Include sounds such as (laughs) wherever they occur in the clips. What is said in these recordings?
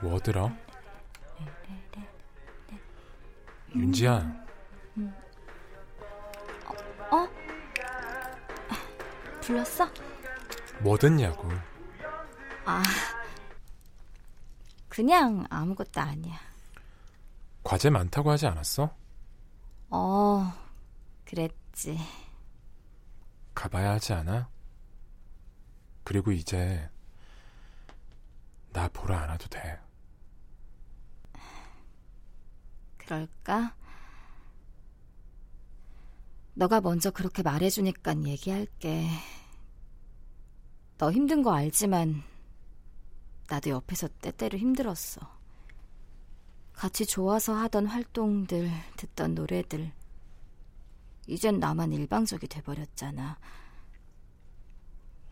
뭐더라? 윤지야. 어? 어? 불렀어? 뭐 듣냐고. 아, 그냥 아무것도 아니야. 과제 많다고 하지 않았어? 어, 그랬지. 가봐야 하지 않아? 그리고 이제 나 보러 안 와도 돼. 그럴까? 너가 먼저 그렇게 말해주니까 얘기할게. 너 힘든 거 알지만 나도 옆에서 때때로 힘들었어. 같이 좋아서 하던 활동들, 듣던 노래들. 이젠 나만 일방적이 돼버렸잖아.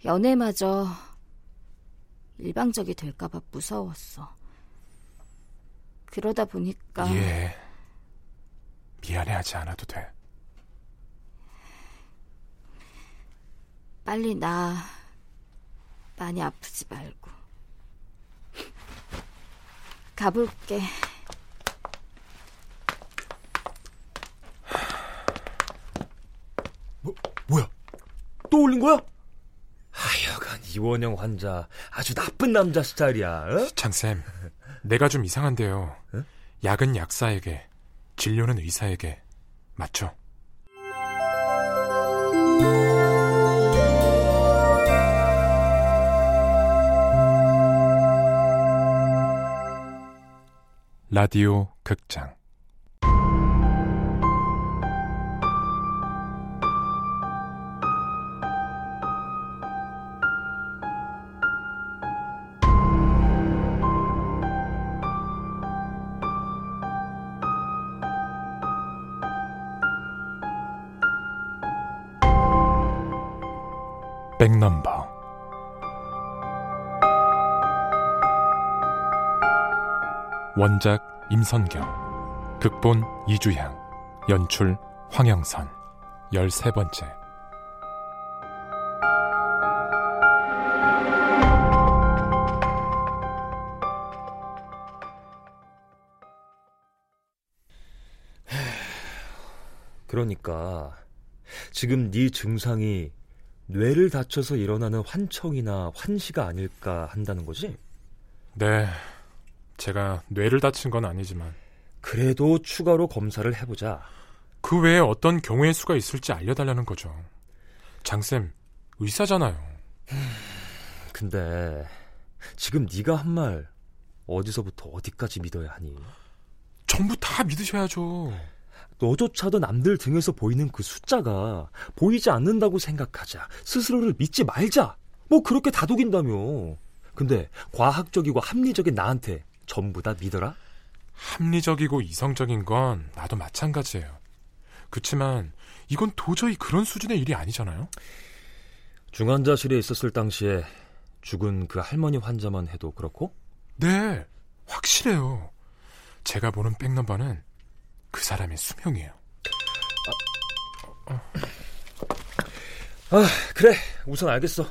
연애마저 일방적이 될까봐 무서웠어. 그러다 보니까. 예. 미안해하지 않아도 돼. 빨리 나 많이 아프지 말고. 가볼게. 뭐, 뭐야? 또 올린 거야? 이원영 환자 아주 나쁜 남자 스타일이야. 어? 장쌤, 내가 좀 이상한데요. 에? 약은 약사에게, 진료는 의사에게. 맞죠? 라디오 극장 원작 임선경 극본 이주향 연출 황영선 열세 번째 (sighs) 그러니까 지금 네 증상이 뇌를 다쳐서 일어나는 환청이나 환시가 아닐까 한다는 거지? 네 제가 뇌를 다친 건 아니지만 그래도 추가로 검사를 해보자. 그 외에 어떤 경우의 수가 있을지 알려달라는 거죠 장쌤 의사잖아요 (sighs) 근데 지금 네가 한 말 어디서부터 어디까지 믿어야 하니? 전부 다 믿으셔야죠 너조차도 남들 등에서 보이는 그 숫자가 보이지 않는다고 생각하자. 스스로를 믿지 말자. 뭐 그렇게 다독인다며. 근데 과학적이고 합리적인 나한테 전부 다 믿어라? 합리적이고 이성적인 건 나도 마찬가지예요 그치만 이건 도저히 그런 수준의 일이 아니잖아요 중환자실에 있었을 당시에 죽은 그 할머니 환자만 해도 그렇고? 네, 확실해요. 제가 보는 백넘버는 그 사람의 수명이에요. 아, 그래. 우선 알겠어.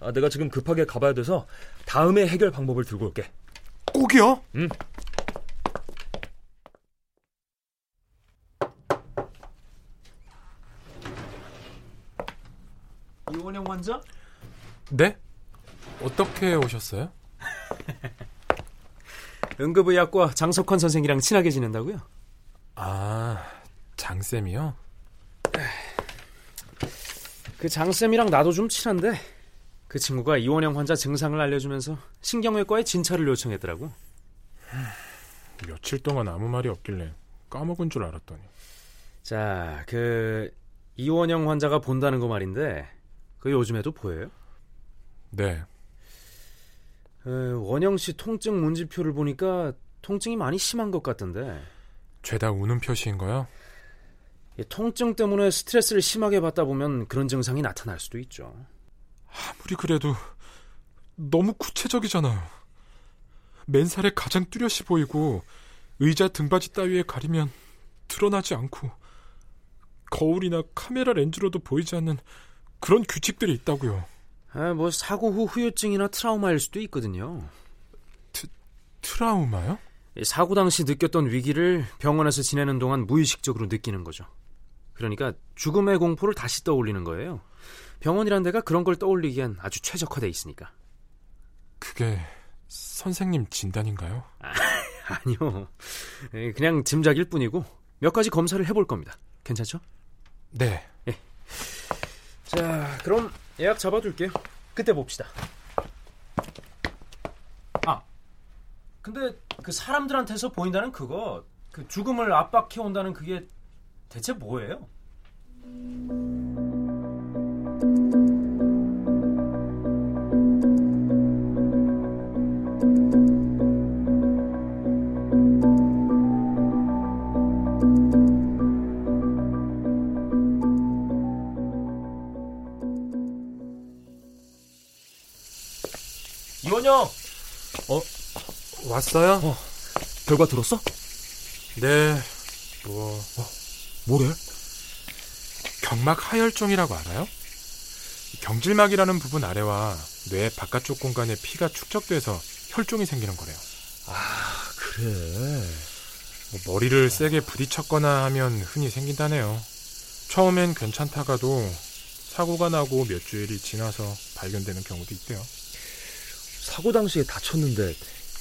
아, 내가 지금 급하게 가봐야 돼서 다음에 해결 방법을 들고 올게. 꼭이요? 응. 이원영 환자? 네? 어떻게 오셨어요? (laughs) 응급의학과 장석환 선생이랑 친하게 지낸다고요? 아, 장쌤이요? 그 장쌤이랑 나도 좀 친한데 그 친구가 이원영 환자 증상을 알려주면서 신경외과에 진찰을 요청했더라고. 며칠 동안 아무 말이 없길래 까먹은 줄 알았더니. 자, 그 이원영 환자가 본다는 거 말인데 그 요즘에도 보여요? 네, 어, 원영 씨 통증 문지표를 보니까 통증이 많이 심한 것 같던데 죄다 우는 표시인 거요? 이 통증 때문에 스트레스를 심하게 받다 보면 그런 증상이 나타날 수도 있죠. 아무리 그래도 너무 구체적이잖아요. 맨살에 가장 뚜렷이 보이고 의자 등받이 따위에 가리면 드러나지 않고 거울이나 카메라 렌즈로도 보이지 않는 그런 규칙들이 있다고요. 아, 뭐 사고 후 후유증이나 트라우마일 수도 있거든요. 트라우마요? 사고 당시 느꼈던 위기를 병원에서 지내는 동안 무의식적으로 느끼는 거죠. 그러니까 죽음의 공포를 다시 떠올리는 거예요. 병원이란 데가 그런 걸 떠올리기엔 아주 최적화돼 있으니까. 그게 선생님 진단인가요? 아, (laughs) 아니요. 그냥 짐작일 뿐이고 몇 가지 검사를 해볼 겁니다. 괜찮죠? 네. 예. 자, 그럼 예약 잡아둘게요. 그때 봅시다. 아, 근데 그 사람들한테서 보인다는 그거, 그 죽음을 압박해 온다는 그게 대체 뭐예요? 왔어요? 어. 결과 들었어? 네. 뭐 어, 뭐래? 경막 하혈종이라고 알아요? 경질막이라는 부분 아래와 뇌 바깥쪽 공간에 피가 축적돼서 혈종이 생기는 거래요. 아, 그래. 뭐 머리를 세게 부딪혔거나 하면 흔히 생긴다네요. 처음엔 괜찮다가도 사고가 나고 몇 주일이 지나서 발견되는 경우도 있대요. 사고 당시에 다쳤는데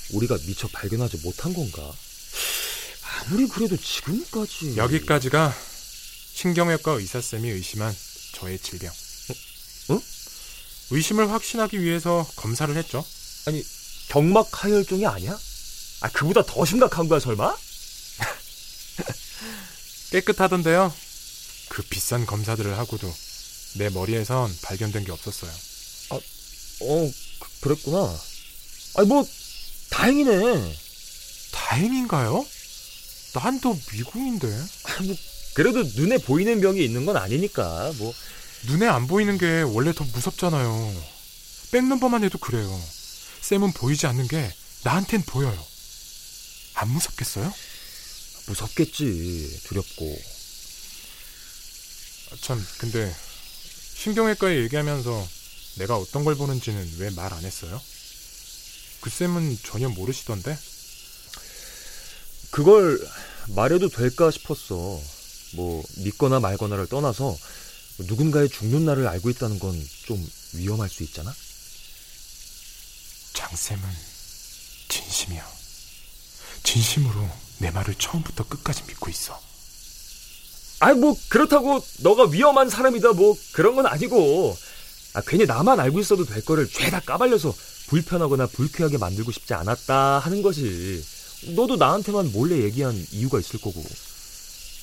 우리가 미처 발견하지 못한 건가? 아무리 그래도 지금까지 여기까지가 신경외과 의사쌤이 의심한 저의 질병. 어? 어? 의심을 확신하기 위해서 검사를 했죠. 아니 경막 하혈종이 아니야? 아 그보다 더 심각한 거야 설마? (laughs) 깨끗하던데요. 그 비싼 검사들을 하고도 내 머리에선 발견된 게 없었어요. 어 그, 그랬구나. 아니 뭐 다행이네. 다행인가요? 난 또 미궁인데. 뭐 그래도 눈에 보이는 병이 있는 건 아니니까 뭐 눈에 안 보이는 게 원래 더 무섭잖아요. 백넘버만 해도 그래요. 쌤은 보이지 않는 게 나한텐 보여요. 안 무섭겠어요? 무섭겠지 두렵고 아, 참, 근데 신경외과에 얘기하면서 내가 어떤 걸 보는지는 왜 말 안 했어요? 그 쌤은 전혀 모르시던데? 그걸 말해도 될까 싶었어. 뭐 믿거나 말거나를 떠나서 누군가의 죽는 날을 알고 있다는 건 좀 위험할 수 있잖아. 장 쌤은 진심이야. 진심으로 내 말을 처음부터 끝까지 믿고 있어. 아니 뭐 그렇다고 너가 위험한 사람이다 뭐 그런 건 아니고 아 괜히 나만 알고 있어도 될 거를 죄다 까발려서 불편하거나 불쾌하게 만들고 싶지 않았다 하는 거지. 너도 나한테만 몰래 얘기한 이유가 있을 거고.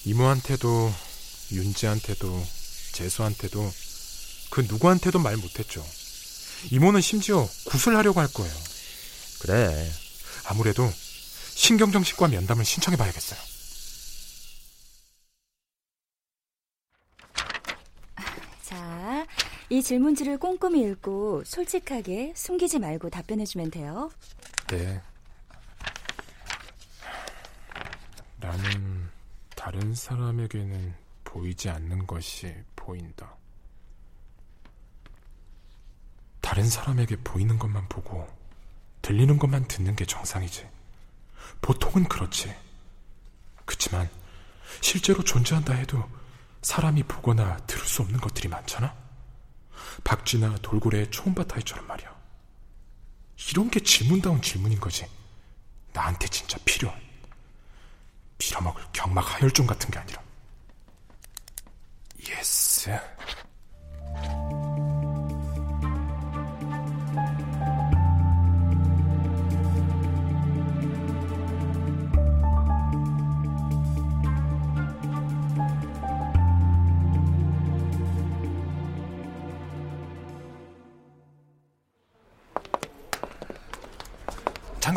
이모한테도 윤지한테도 재수한테도 그 누구한테도 말 못했죠. 이모는 심지어 구술하려고 할 거예요. 그래. 아무래도 신경정신과 면담을 신청해봐야겠어요. 자, 이 질문지를 꼼꼼히 읽고 솔직하게 숨기지 말고 답변해주면 돼요. 네. 나는 다른 사람에게는 보이지 않는 것이 보인다. 다른 사람에게 보이는 것만 보고 들리는 것만 듣는 게 정상이지. 보통은 그렇지. 그치만 실제로 존재한다 해도 사람이 보거나 들을 수 없는 것들이 많잖아. 박쥐나 돌고래의 초음바타이처럼 말이야. 이런 게 질문다운 질문인 거지. 나한테 진짜 필요한. 빌어먹을 경막 하혈종 같은 게 아니라. 예스.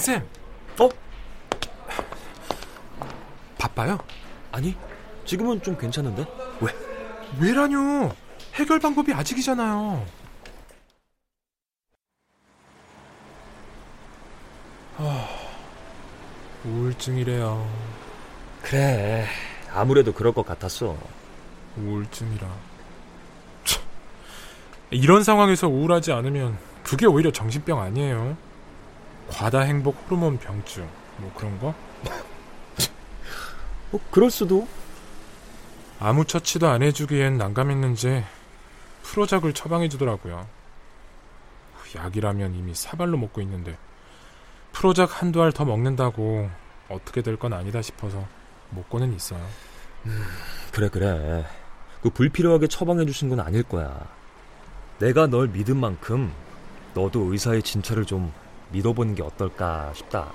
장쌤, 어? 바빠요? 아니 지금은 좀 괜찮은데? 왜? 왜라뇨? 해결 방법이 아직이잖아요. 아, 우울증이래요. 그래 아무래도 그럴 것 같았어. 우울증이라. 참, 이런 상황에서 우울하지 않으면 그게 오히려 정신병 아니에요. 과다 행복 호르몬 병증 뭐 그런 거? 뭐 그럴 수도. 아무 처치도 안 해주기엔 난감했는지 프로작을 처방해주더라고요. 약이라면 이미 사발로 먹고 있는데 프로작 한두 알 더 먹는다고 어떻게 될 건 아니다 싶어서 먹고는 있어요. 음, 그래 그래. 그 불필요하게 처방해 주신 건 아닐 거야. 내가 널 믿은 만큼 너도 의사의 진찰을 좀 믿어보는 게 어떨까 싶다.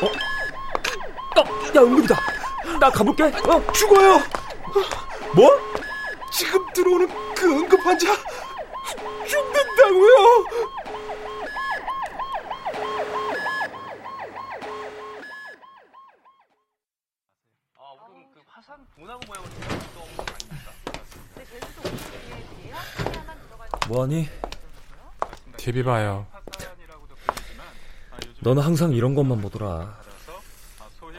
어? 어? 야 응급이다. 나 가볼게. 어? 죽어요. 뭐? 지금 들어오는 그 응급 환자 죽는다고요. 뭐하니? TV 봐요. 너는 항상 이런 것만 보더라.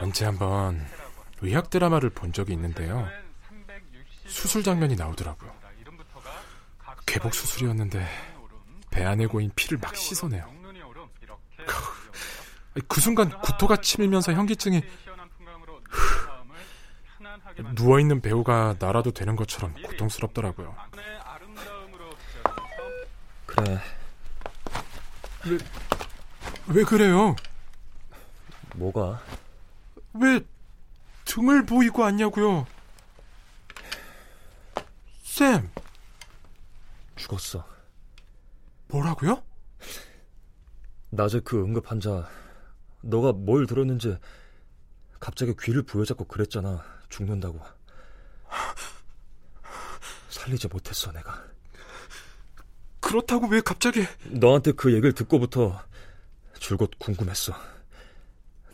언제 한번 의학 드라마를 본 적이 있는데요. 수술 장면이 나오더라고요. 개복 수술이었는데 배 안에 고인 피를 막 씻어내요. 그 순간 구토가 치밀면서 현기증이 누워있는 배우가 날아도 되는 것처럼 고통스럽더라고요. 그래. 왜, 왜 그래요? 뭐가? 왜 등을 보이고 왔냐고요? 쌤. 죽었어. 뭐라고요? 낮에 그 응급 환자 너가 뭘 들었는지 갑자기 귀를 부여잡고 그랬잖아. 죽는다고. (laughs) 살리지 못했어, 내가. 그렇다고 왜 갑자기 너한테 그 얘기를 듣고부터 줄곧 궁금했어.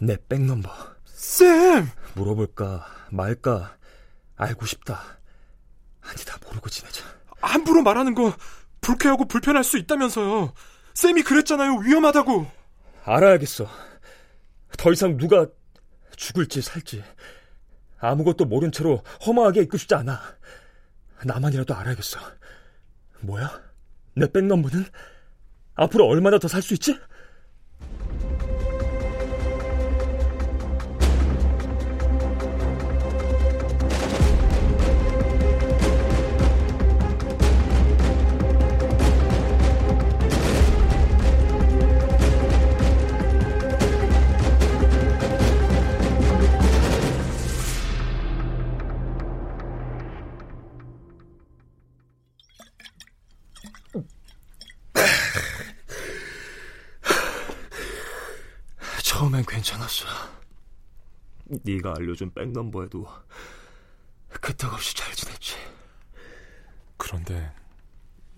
내 백넘버. 쌤! 물어볼까 말까 알고 싶다. 아니 다 모르고 지내자. 함부로 말하는 거 불쾌하고 불편할 수 있다면서요. 쌤이 그랬잖아요. 위험하다고. 알아야겠어. 더 이상 누가 죽을지 살지 아무것도 모른 채로 허무하게 있고 싶지 않아. 나만이라도 알아야겠어. 뭐야? 내 백넘버는 앞으로 얼마나 더 살 수 있지? 처음엔 괜찮았어. 네가 알려준 백넘버에도 그떡 없이 잘 지냈지. 그런데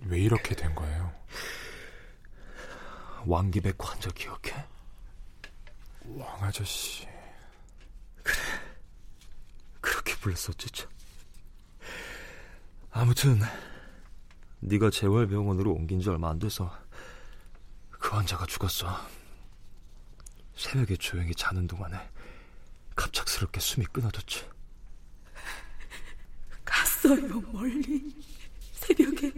왜 이렇게 된 거예요? 왕기백 환자 기억해? 왕 아저씨. 그래. 그렇게 불렀었지 참. 아무튼 네가 재활병원으로 옮긴 지 얼마 안 돼서 그 환자가 죽었어. 새벽에 조용히 자는 동안에 갑작스럽게 숨이 끊어졌지. 갔어요, 멀리. 새벽에.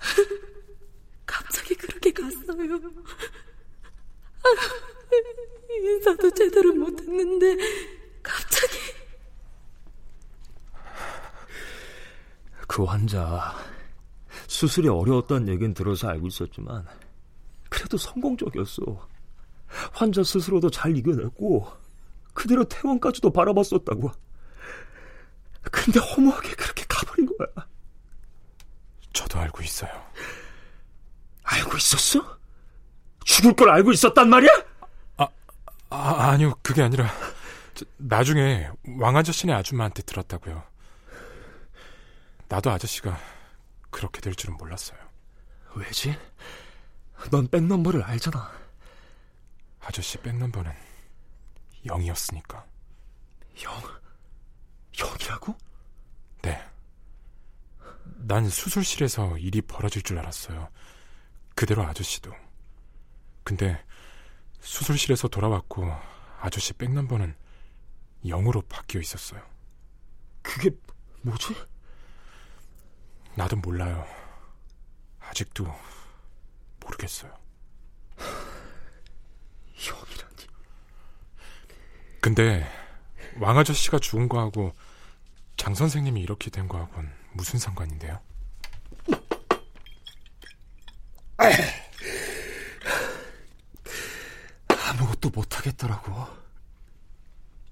(laughs) 갑자기 그렇게 갔어요. 인사도 제대로 못했는데, 갑자기. 그 환자, 수술이 어려웠다는 얘기는 들어서 알고 있었지만, 그래도 성공적이었어. 환자 스스로도 잘 이겨냈고 그대로 퇴원까지도 바라봤었다고. 근데 허무하게 그렇게 가버린 거야. 저도 알고 있어요. 알고 있었어? 죽을 걸 알고 있었단 말이야? 아, 아 아니요. 그게 아니라 저, 나중에 왕 아저씨네 아줌마한테 들었다고요. 나도 아저씨가 그렇게 될 줄은 몰랐어요. 왜지? 넌 백넘버를 알잖아. 아저씨 백넘버는 0이었으니까. 0? 0이라고? 네. 난 수술실에서 일이 벌어질 줄 알았어요. 그대로 아저씨도. 근데 수술실에서 돌아왔고 아저씨 백넘버는 0으로 바뀌어 있었어요. 그게 뭐지? 나도 몰라요. 아직도 모르겠어요. 형이라니. 근데 왕 아저씨가 죽은 거하고 장 선생님이 이렇게 된 거하고는 무슨 상관인데요? 아무것도 못하겠더라고.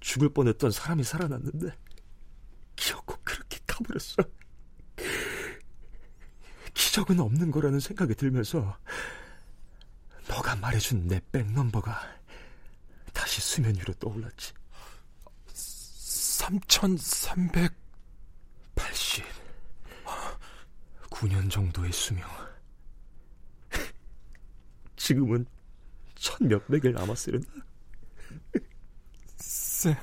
죽을 뻔했던 사람이 살아났는데 기억고 그렇게 가버렸어. 기적은 없는 거라는 생각이 들면서 너가 말해준 내 백넘버가 다시 수면 위로 떠올랐지. 3300 80 9년 정도의 수명. 지금은 천 몇백일 남았으려나? 쌤.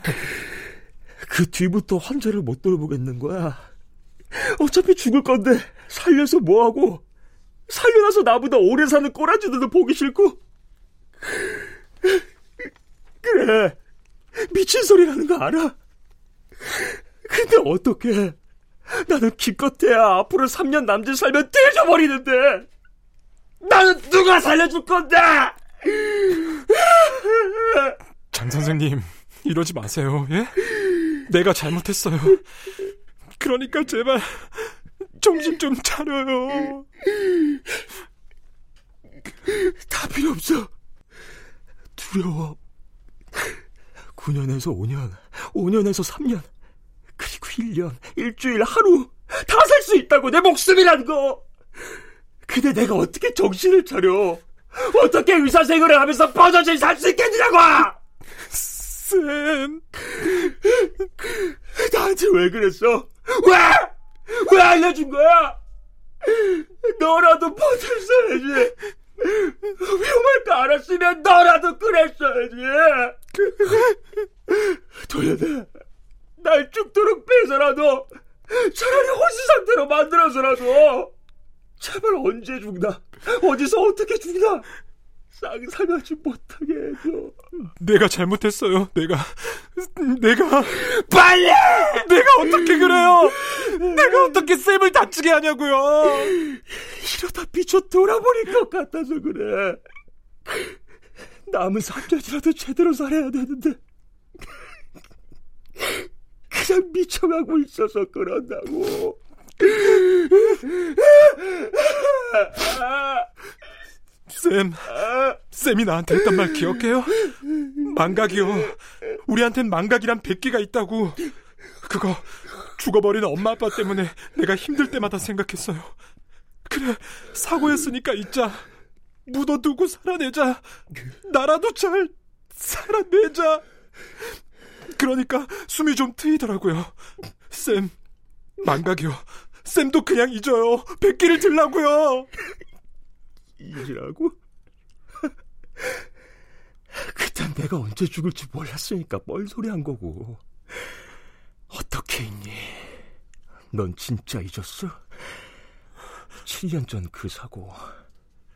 그 뒤부터 환자를 못 돌보겠는 거야. 어차피 죽을 건데 살려서 뭐하고 살려놔서 나보다 오래 사는 꼬라지들도 보기 싫고 그래 미친 소리 하는 거 알아? 근데 어떻게 나는 기껏해야 앞으로 3년 남짓 살면 떼져버리는데 나는 누가 살려줄 건데 장 선생님, 이러지 마세요, 예? 내가 잘못했어요. 그러니까 제발, 정신 좀 차려요. 다 필요 없어. 두려워. 9년에서 5년 5년에서 3년 그리고 1년 일주일 하루 다 살 수 있다고 내 목숨이란 거. 근데 내가 어떻게 정신을 차려? 어떻게 의사 생활을 하면서 버젓이 살 수 있겠냐고! 쌤, 나한테 왜 그랬어? 왜? 왜 알려준 거야? 너라도 버텼어야지. 위험할 거 알았으면 너라도 그랬어야지. 도연아 날 죽도록 빼서라도 차라리 호시 상태로 만들어서라도. 제발 언제 죽나? 어디서 어떻게 죽나? 상상하지 못하게 해줘. 내가 잘못했어요. 내가, 내가, 빨리! 내가? 내가 어떻게 쌤을 다치게 하냐고요? 이러다 미쳐 돌아버릴 것 같아서 그래 남은 3년이라도 제대로 살아야 되는데 그냥 미쳐가고 있어서 그런다고 쌤, 쌤이 나한테 했던 말 기억해요? 망각이요. 우리한텐 망각이란 백기가 있다고. 그거 죽어버린 엄마 아빠 때문에 내가 힘들 때마다 생각했어요. 그래, 사고였으니까 잊자. 묻어두고 살아내자. 나라도 잘 살아내자. 그러니까 숨이 좀 트이더라고요. 쌤, 망각이요. 쌤도 그냥 잊어요. 백기를 들라고요. 이라고? 그땐 내가 언제 죽을지 몰랐으니까 뻘소리 한 거고. 어떻게 있니? 넌 진짜 잊었어? 7년 전 그 사고.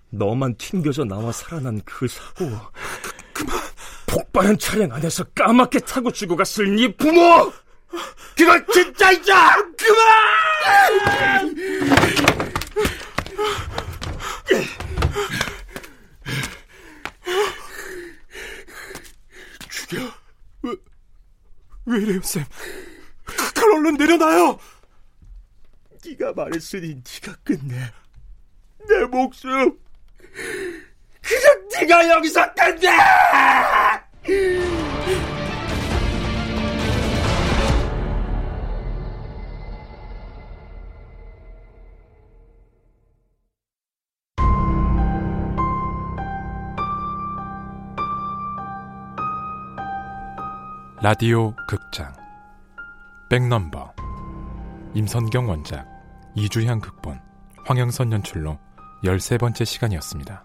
너만 튕겨져 나와 살아난 그 사고. 그만! 폭발한 차량 안에서 까맣게 타고 죽어갔을 네 부모! 그건 진짜 잊자! 그만! 왜 이래요, 쌤? 내려놔요! 네가 말했으니 네가 끝내. 내 목숨 그냥 네가 여기서 끝내! 라디오 극장 백넘버. 임선경 원작. 이주향 극본. 황영선 연출로 13번째 시간이었습니다.